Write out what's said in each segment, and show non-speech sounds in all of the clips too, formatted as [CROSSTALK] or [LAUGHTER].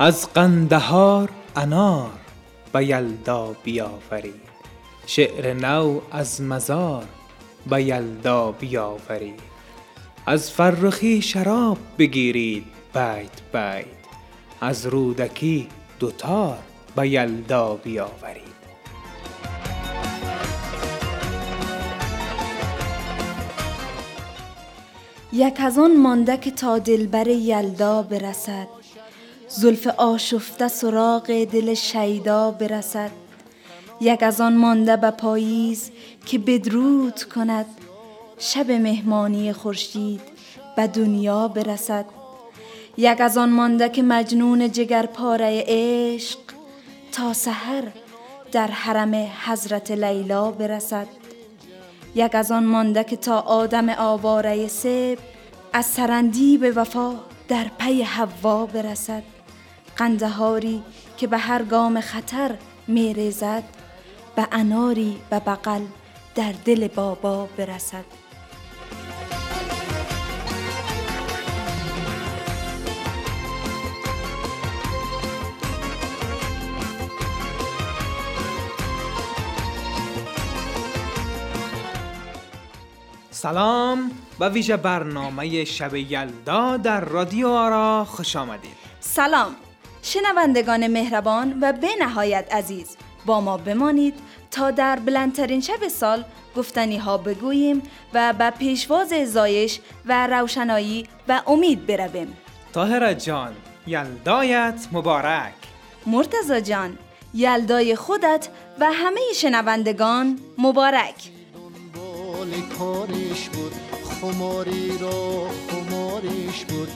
از قندهار انار به یلدا بیاورید. شعر نو از مزار به یلدا بیاورید. از فرخی شراب بگیرید بیت بیت. از رودکی دوتار به یلدا بیاورید. یک از آن مانده که تا دلبر یلدا برسد. زلف آشفته سراغ دل شیدا برسد. یک از آن مانده به پاییز که بدرود کند. شب مهمانی خورشید به دنیا برسد. یک از آن مانده که مجنون جگر پاره عشق تا سحر در حرم حضرت لیلا برسد. یک از آن مانده که تا آدم آواره سب از سرندی به وفا در پی حوا برسد. قندهاری که به هر گام خطر میریزد به اناری به بغل در دل بابا برسد. سلام و ویژه برنامه شب یلدا در رادیو آرا خوش آمدید. سلام. شنوندگان مهربان و به نهایت عزیز با ما بمانید تا در بلندترین شب سال گفتنی ها بگوییم و به پیشواز زایش و روشنایی و امید برویم. طاهر جان یلدایت مبارک. مرتزا جان یلدای خودت و همه شنوندگان مبارک. کارش بود خماری را خماریش بود.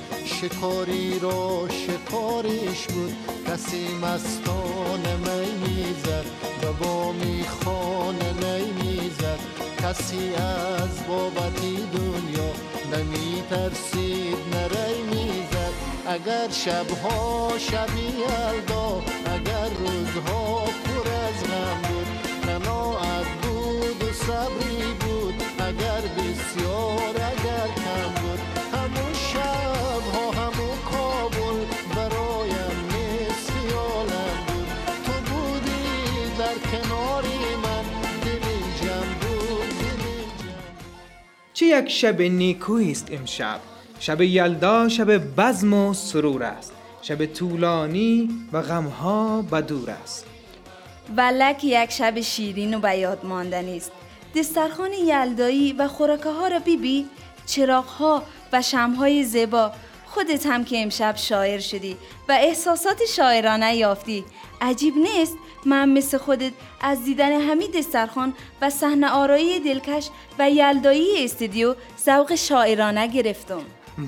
شکاری را شکارش بود. کسی مستان می می‌زد و با نیمیزد کسی از بابتی دنیا نمی ترسید نری می‌زد. اگر شبها شبی یلدا اگر روزها پر از غم بود. قناعت بود و صبری بود. اگر بسیار یک شب نیکویی است امشب. شب یلدا شب بزم و سرور است. شب طولانی و غمها به دور است. ولک یک شب شیرین و به یاد ماندنی است. دسترخوان یلدایی و خورکه ها را بیبی چراغ ها و شمهای زیبا خودت هم که امشب شاعر شدی و احساسات شاعرانه یافتی. عجیب نیست؟ من مثل خودت از دیدن همین دسترخوان و صحنه آرایی دلکش و یلدایی استودیو ذوق شاعرانه گرفتم.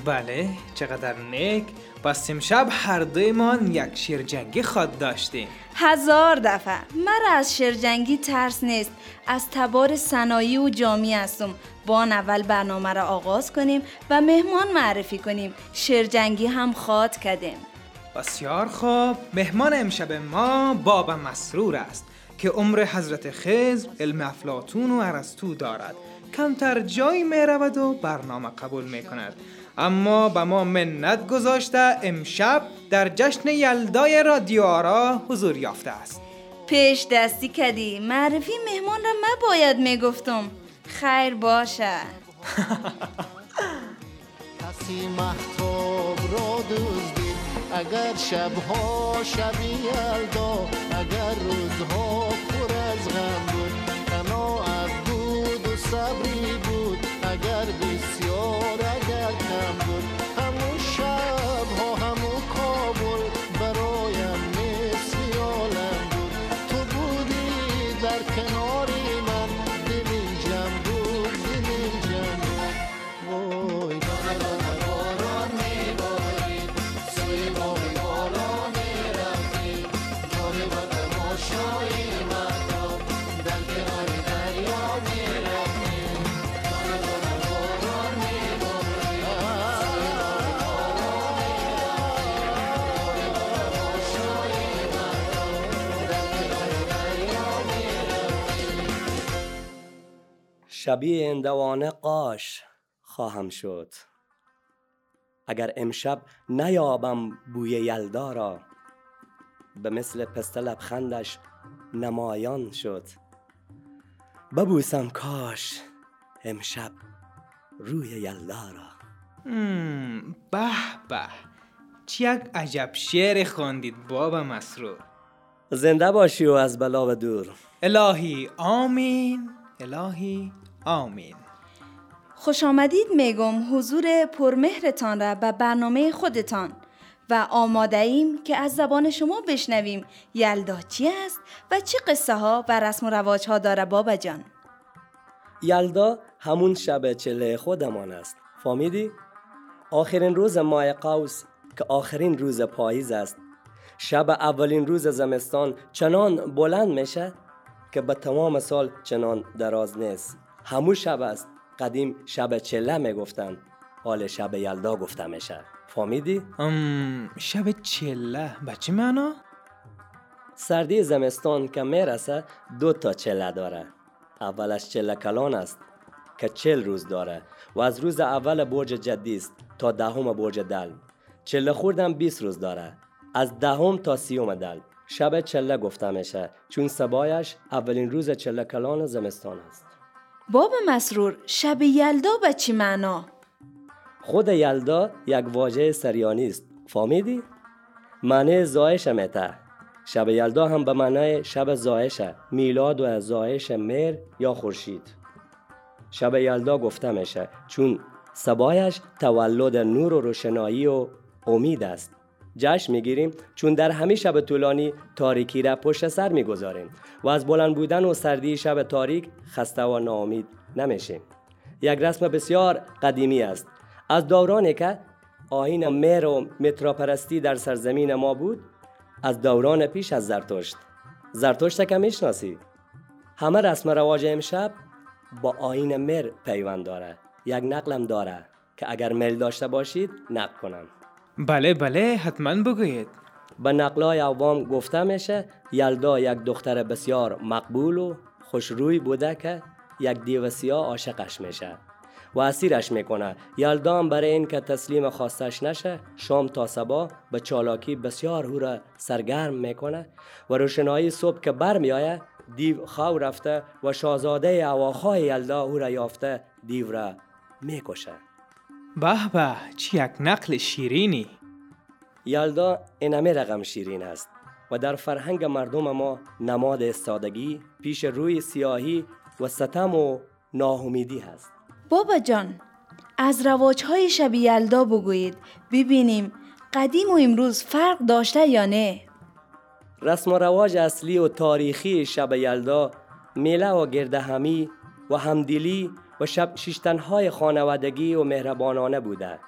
بله چقدر نیک. پس امشب هر دویمان یک شیر جنگی خود داشتیم. هزار دفعه. مرا از شرجنگی ترس نیست. از تبار صنایع و جامی هستم. با اول برنامه را آغاز کنیم و مهمان معرفی کنیم. شرجنگی هم خواد کردیم بسیار خوب. مهمان امشب ما باب مسرور است که عمر حضرت خضر علم افلاتون و ارسطو دارد. کمتر جایی می رود و برنامه قبول می کند. اما به ما منت گذاشته امشب در جشن یلدای رادیو آرا حضور یافته است. پیش دستی کردی معرفی مهمان را باید می‌گفتم. خیر باشه. کسی محتاب را دزدید اگر شبها شبی یلدا اگر روزها پر از غم بود. قناعت بود و صبری بود. اگر شبیه اندوانه قاش خواهم شد. اگر امشب نیابم بوی یلدا را به مثل پسته لبخندش نمایان شد. ببوسم کاش امشب روی یلدا را. به به. چه یک عجب شعر خواندید بابا مسرور؟ زنده باشی و از بلا و دور. الهی آمین. الهی. آمین. خوش آمدید میگم حضور پرمهرتان را به برنامه خودتان و آماده ایم که از زبان شما بشنویم. یلدا چی است و چه قصه ها و رسم و رواج ها داره بابا جان؟ یلدا همون شب چله خودمان است. فهمیدی؟ آخرین روز ماه قوس که آخرین روز پاییز است. شب اولین روز زمستان چنان بلند میشه که به تمام سال چنان دراز نیست. همون شب است قدیم شب چله می‌گفتن حال شب یلدا گفته میشه فهمیدی؟ ام، شب چله. به چه معنا؟ سردی زمستان که می‌رسه دو تا چله داره. اولش چله کلان است که چل روز داره و از روز اول برج جدی است تا دهم برج دل چله خوردم 20 روز داره. از دهم تا سیوم دل شب چله گفته میشه چون سبایش اولین روز چله کلان زمستان است. بابا مسرور شب یلدا به چی معنا؟ خود یلدا یک واژه سریانی است فهمیدی؟ معنی زایش میته شب یلدا هم به معنای شب زایشه میلاد و زایش مهر یا خورشید. شب یلدا گفته میشه چون سبایش تولد نور و روشنایی و امید است. جشن می‌گیریم چون در همه شب طولانی تاریکی را پشت سر می‌گذاریم. و از بلند بودن و سردی شب تاریک خسته و ناامید نمیشیم. یک رسم بسیار قدیمی است. از دورانی که آین مهر و متراپرستی در سرزمین ما بود از دوران پیش از زرتشت. زرتشت که می‌شناسی همه رسم رواج امشب با آین مر پیوند داره یک نقلم داره که اگر میل داشته باشید نقل کنم. بله بله حتما بگویید. به نقلای عوام گفته میشه یلدا یک دختر بسیار مقبول و خوشروی بوده که یک دیو سیاه عاشقش میشه و اسیرش می‌کنه. یلدا هم برای این که تسلیم خواستش نشه شام تا صبح به چالاکی بسیار او را سرگرم می‌کنه و روشنایی صبح که برمیآیه دیو خو رفته و شاهزاده اواخای یلدا او را یافته دیو را می‌کشه. به به چه یک نقل شیرینی؟ یلدا اینمه رقم شیرین است و در فرهنگ مردم ما نماد استادگی پیش روی سیاهی و ستم و ناامیدی هست. بابا جان از رواج های شب یلدا بگویید ببینیم قدیم و امروز فرق داشته یا نه؟ رسم و رواج اصلی و تاریخی شب یلدا میله و گردهمی و همدلی و شب شیشتنهای خانوادگی و مهربانانه بوده.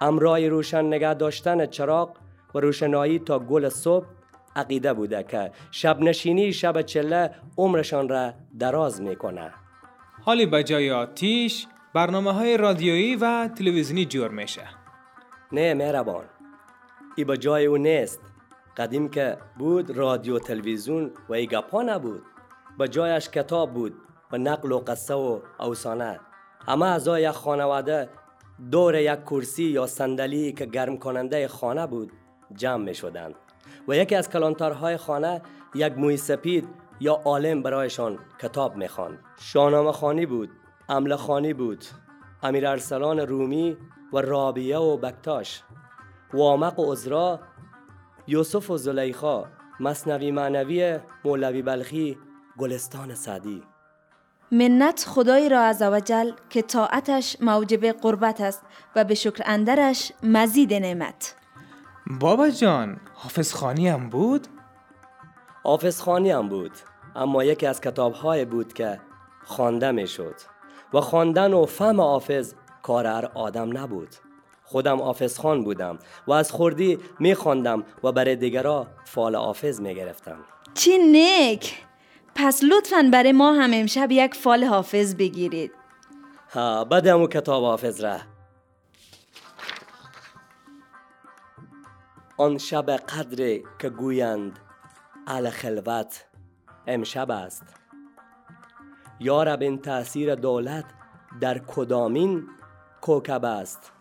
امرای روشن نگه داشتن چراغ و روشنایی تا گل صبح عقیده بوده که شب نشینی شب چله عمرشان را دراز می‌کنه. حالی به جای آتیش برنامه های رادیویی و تلویزیونی جور میشه. نه مهربان. ای به جای او نیست. قدیم که بود رادیو تلویزیون و ای گپا نبود. به جایش کتاب بود. و نقل و قصه و افسانه همه اعضای یک خانواده دور یک کرسی یا صندلی که گرم کننده خانه بود جمع می شدند. و یکی از کلانترهای خانه یک موی سپید یا عالم برایشان کتاب می خواند. شاهنامه خانی بود عمل خانی بود امیر ارسلان رومی و رابیه و بکتاش. وامق و عزرا یوسف و زلیخا مصنوی معنوی مولوی بلخی گلستان سعدی. منت خدای را عزوجل که طاعتش موجب قربت است و به شکر اندرش مزید نعمت. بابا جان حافظ خانی هم بود؟ حافظ خانی هم بود اما یکی از کتابهای بود که خوانده می شد. و خواندن و فهم حافظ کار هر آدم نبود. خودم حافظ خان بودم و از خوردی می خواندم و برای دیگرا فال حافظ می گرفتم چی نیک! پس لطفا برای ما هم امشب یک فال حافظ بگیرید. ها بدم و کتاب حافظ را. آن شب قدر که گویند ال خلوت امشب است. یارب این تأثیر دولت در کدامین کوکب است؟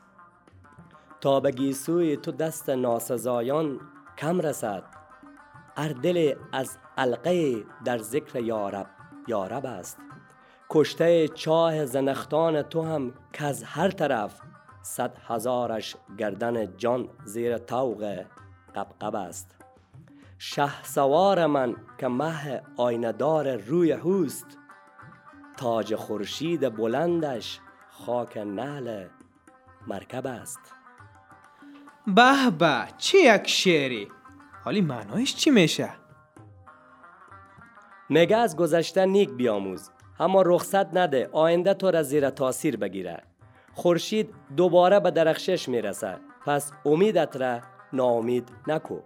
تا به گیسوی تو دست ناسزایان کم رسد. اردل از علقه در ذکر یارب یارب است. کشته چاه زنختان تو هم که از هر طرف. صد هزارش گردن جان زیر طوق قبقب است. شه سوار من که مه آیندار روی هوست تاج خورشید بلندش خاک نعل مرکب است. به به چه یک شعری؟ حالی معنایش چی میشه؟ میگه از گذشته نیک بیاموز اما رخصت نده آینده تو را زیر تاثیر بگیره. خورشید دوباره به درخشش می‌رسه پس امیدت را ناامید نکو.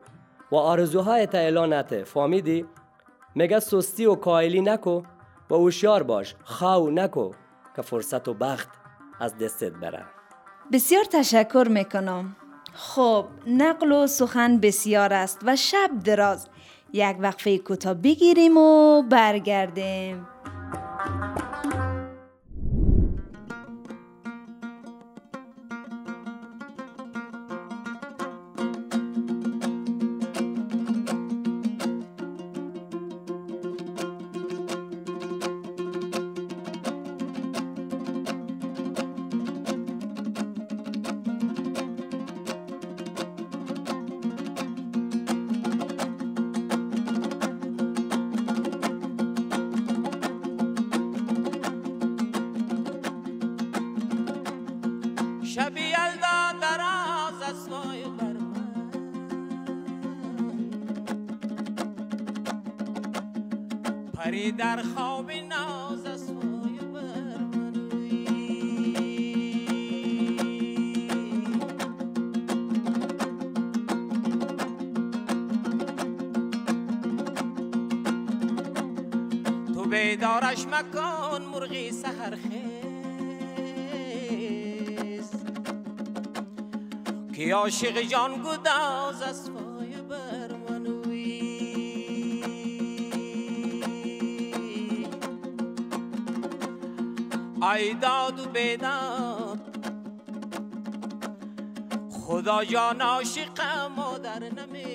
و آرزوهایت اعلان نته فامیدی؟ میگه سستی و کائلی نکو؟ و هوشیار باش خاو نکو که فرصت و بخت از دستت بره. بسیار تشکر می‌کنم. خب نقل و سخن بسیار است و شب دراز. یک وقفه کوتاه بگیریم و برگردیم. پری در خواب ناز از من تو بیدارش مکن مرغی سهر خیز. که عاشق جان گداز از پای بر ای داد و بیداد. خدا جان عاشق مادر نمیزاد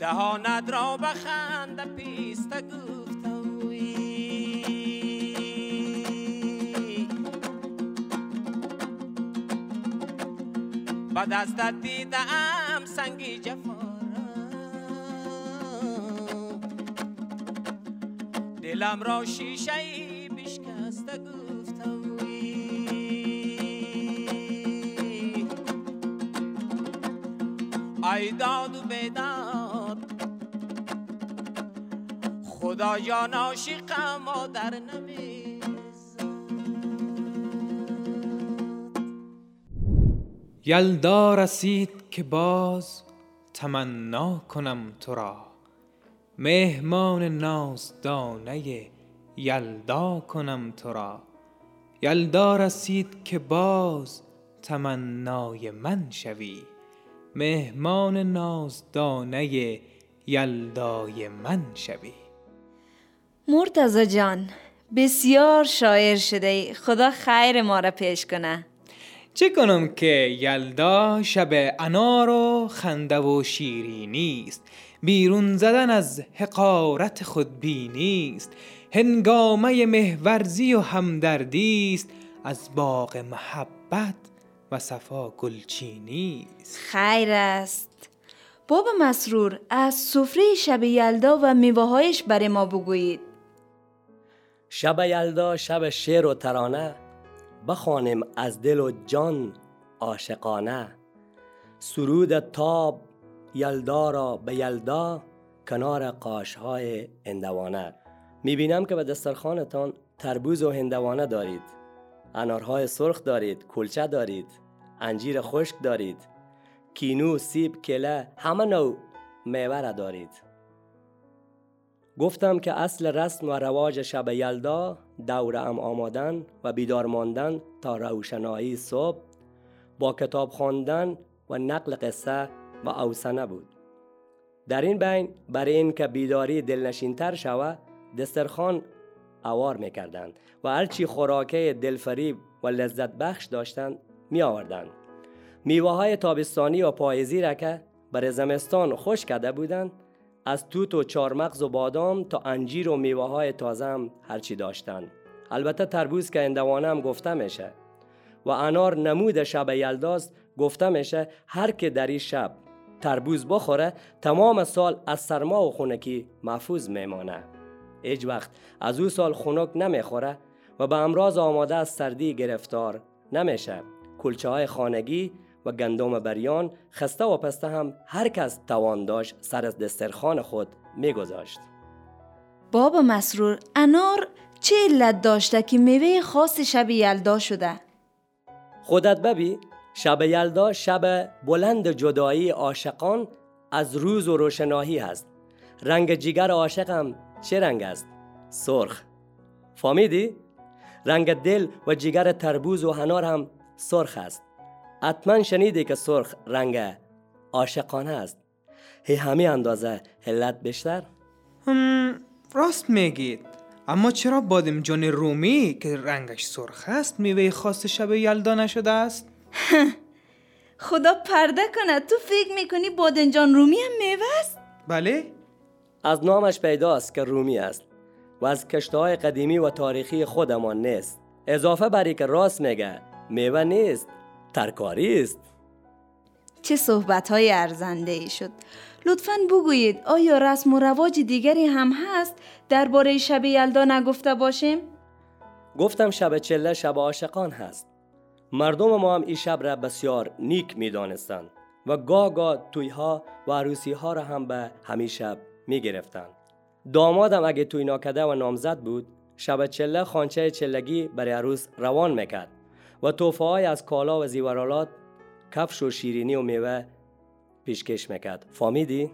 دهانت را بخنده پیسته گفتم وی. به دستت دیدم سنگی جفا دلم را شیشه ای بشکسته گفتم وی. ای داد و بیداد خدا جان عاشق مادر نمی‌زد یلدا رسید که باز تمنا کنم تو را. مهمان نازدانه یلدا کنم تو را. یلدا رسید که باز تمنای من شوی. مهمان نازدانه یلدای من شوی. مرتزا جان بسیار شاعر شده ای. خدا خیر ما را پیش کنه. چه کنم که یلدا شب انار و خنده و شیرینی است بیرون زدن از حقارت خودبینی است هنگامه مهورزی و همدردی است. از باغ محبت و صفا گلچینی است خیر است. بابا مسرور از سفره شب یلدا و میوه‌هایش برای ما بگویید. شب یلدا شب شعر و ترانه. بخوانیم از دل و جان عاشقانه. سرود تاب یلدا را به یلدا کنار قاشهای هندوانه. می‌بینم که به دسترخانتان تربوز و هندوانه دارید. انارهای سرخ دارید کلچه دارید انجیر خشک دارید. کینو سیب کله همه نوع میوه دارید. گفتم که اصل رسم و رواج شب یلدا دور ام آمادن و بیدار ماندن تا روشنایی صبح. با کتاب خواندن و نقل قصه و اوسنه بود. در این بین برای اینکه بیداری دلنشینتر شود دسترخوان اوار می‌کردند و هرچی خوراکه دلفریب و لذت بخش داشتند می آوردند میوه های تابستانی و پاییزی را که بر زمستان خوش کرده بودند از توت و چارمغز و بادام تا انجیر و میوه های تازه هم هرچی داشتند البته تربوز که اندوانه هم گفته میشه و انار نمود شب یلداست گفته میشه هر که در این شب تربوز بخوره تمام سال از سرما و خونکی محفوظ میمانه. هیچ وقت از او سال خنک نمی‌خوره و به امراض آماده از سردی گرفتار نمیشه. کلچه های خانگی و گندم بریان خسته و پسته هم هر کس توان داشت سر از دسترخوان خود میگذاشت بابا مسرور انار چه علت داشته که میوه خاص شب یلدا شده؟ خودت ببی شب یلدا شب بلند جدایی عاشقان از روز و روشنایی هست رنگ جگر عاشق هم چه رنگ است؟ سرخ فهمیدی؟ رنگ دل و جگر تربوز و هنار هم سرخ است حتما شنیدی که سرخ رنگ عاشقانه است هی همه اندازه علت بیشتر؟ هم، راست میگید اما چرا بادمجان رومی که رنگش سرخ است میوه خاص شب یلدا نشده است؟ [LAUGHS] خدا پرده کنه تو فکر می‌کنی بادنجان رومی هم میوه است؟ بله؟ از نامش پیداست که رومی است و از کشته های قدیمی و تاریخی خودمان نیست اضافه بری که راست میگه میوه نیست ترکاری است. چه صحبت های ارزنده ای شد. لطفا بگویید آیا رسم و رواج دیگری هم هست درباره شب یلدا نگفته باشیم؟ گفتم شب چله شب عاشقان هست. مردم ما هم این شب را بسیار نیک می دانستند و گاه گاه توی ها و عروسی ها را هم به همین شب می گرفتند دامادم اگه توی ناکده و نامزد بود شب چله خانچه چلگی برای عروس روان می‌کرد. و توفه های از کالا و زیورالات کفش و شیرینی و میوه پیشکش می‌کرد. فامیدی؟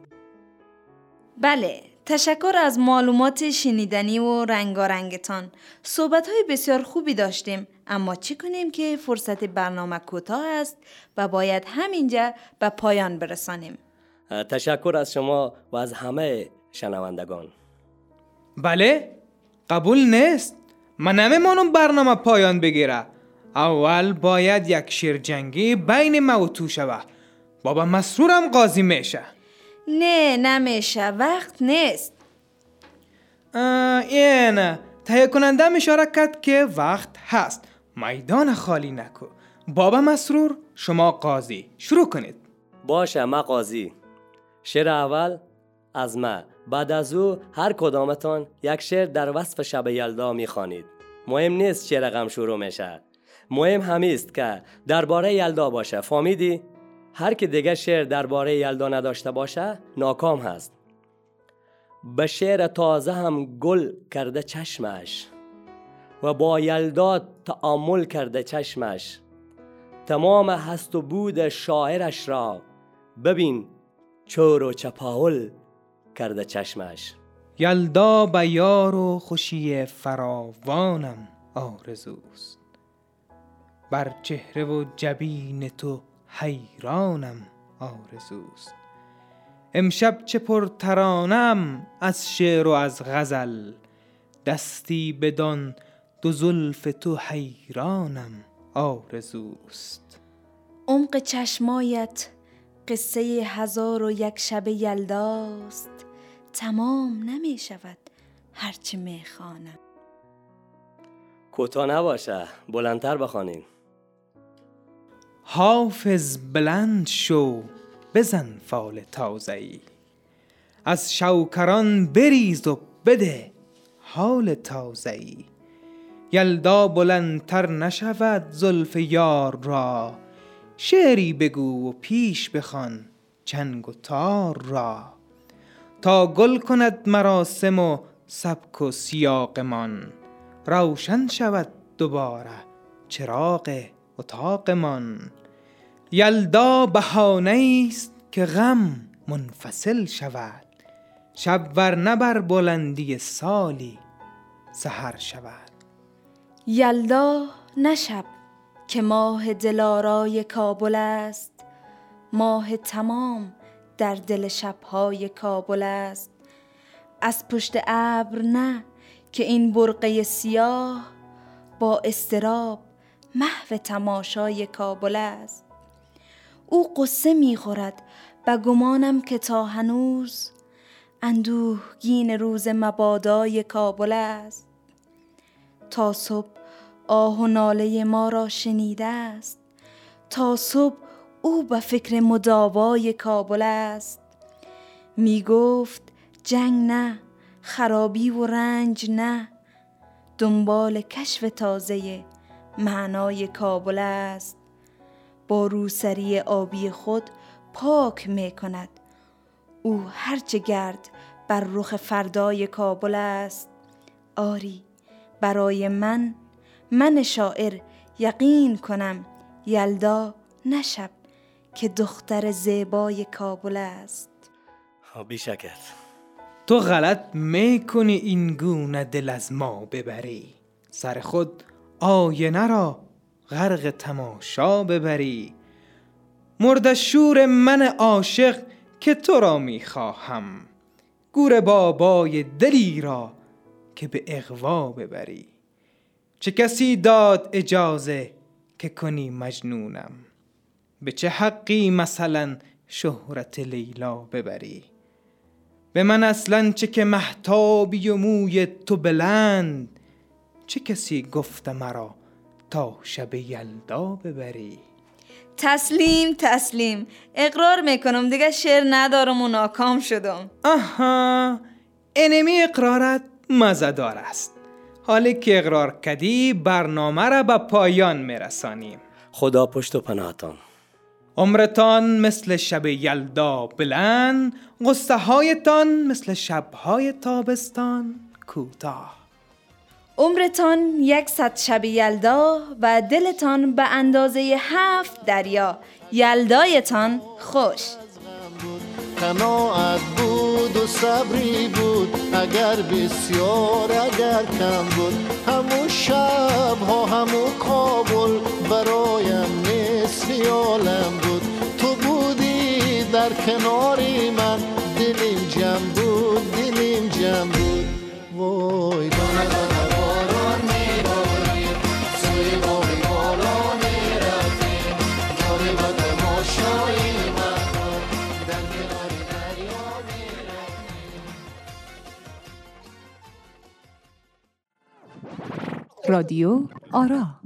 بله تشکر از معلومات شنیدنی و رنگارنگتان. صحبت های بسیار خوبی داشتیم اما چی کنیم که فرصت برنامه کوتاه است و باید همینجا به پایان برسانیم؟ تشکر از شما و از همه شنوندگان. بله؟ قبول نیست. من نمیمانم برنامه پایان بگیره اول باید یک شیر جنگی بین ما و تو شوه بابا مسرورم قاضی میشه. نه نمیشه. وقت نیست. این تهیه کننده اشاره کرد که وقت هست. میدان خالی نکو. بابا مسرور شما قاضی. شروع کنید. باشه ما قاضی. شعر اول از ما بعد از او هر کدامتان یک شعر در وصف شب یلدا می‌خوانید. مهم نیست چه رقم شروع میشه. مهم همیست که درباره یلدا باشه. فهمیدی هر که دیگه شعر درباره یلدا نداشته باشه ناکام هست. به شعر تازه هم گل کرده چشمش و با یلدا تعامل کرده چشمش. تمام هست و بود شاعرش را ببین چور و چپاول کرده چشمش. یلدا به یار و خوشی فراوانم آرزوست. بر چهره و جبین تو حیرانم آرزوست. امشب چه پرترانم از شعر و از غزل دستی بدان دو زلف تو حیرانم آرزوست. عمق چشمایت قصه هزار و یک شب یلداست تمام نمی شود هرچه می خوانم کوتاه نباشه بلندتر بخوانین حافظ بلند شو بزن فال تازه ای از شوکران بریز و بده حال تازه ای یلدا بلندتر نشود زلف یار را شعری بگو و پیش بخوان چنگ و تار را. تا گل کند مراسم و سبک و سیاقمان روشن شود دوباره چراغ اتاقمان. یلدا بهانه است که غم منفصل شود. شب ورنه بر بلندی سالی سحر شود. یلدا نشب که ماه دلارای کابل است. ماه تمام در دل شبهای کابل است. از پشت ابر نه که این برقه سیاه با استراب محو تماشای کابل است. او قصه می‌خورد و گمانم که تا هنوز اندوهگین روز مبادای کابل است. تا صبح آه و ناله ما را شنیده است. تا صبح او به فکر مداوای کابل است. می گفت جنگ نه خرابی و رنج نه. دنبال کشف تازه معنای کابل است. با روسری آبی خود پاک می کند. او هرچه گرد بر رخ فردای کابل است. آری برای من من شاعر یقین کنم یلدا نشب که دختر زیبای کابل است. بیشکر تو غلط می‌کنی این گونه دل از ما ببری. سر خود آینه را غرق تماشا ببری. مرد شور من عاشق که تو را می‌خواهم گور بابای دلی را که به اغوا ببری. چه کسی داد اجازه که کنی مجنونم؟ به چه حقی مثلا شهرت لیلا ببری؟ به من اصلا چه که محتابی و موی تو بلند چه کسی گفته مرا تا شب یلدا ببری؟ تسلیم تسلیم. اقرار می‌کنم دیگه شعر ندارم و ناکام شدم. آها انمی اقرارت مزدار است. حالی که اقرار کردی برنامه را به پایان میرسانیم. خدا پشت و پناهتان. عمرتان مثل شب یلدا بلند قصه هایتان مثل شبهای تابستان کوتاه. عمرتان یکصد شب یلدا و دلتان به اندازه هفت دریا. یلدایتان خوش. قناعت بود و صبری بود. اگر بسیار اگر کم بود. همون شب ها همون کابل برایم مثل عالم بود. تو بودی در کناری من. دلیم جمع بود دلیم جمع بود. وای رادیو آرا.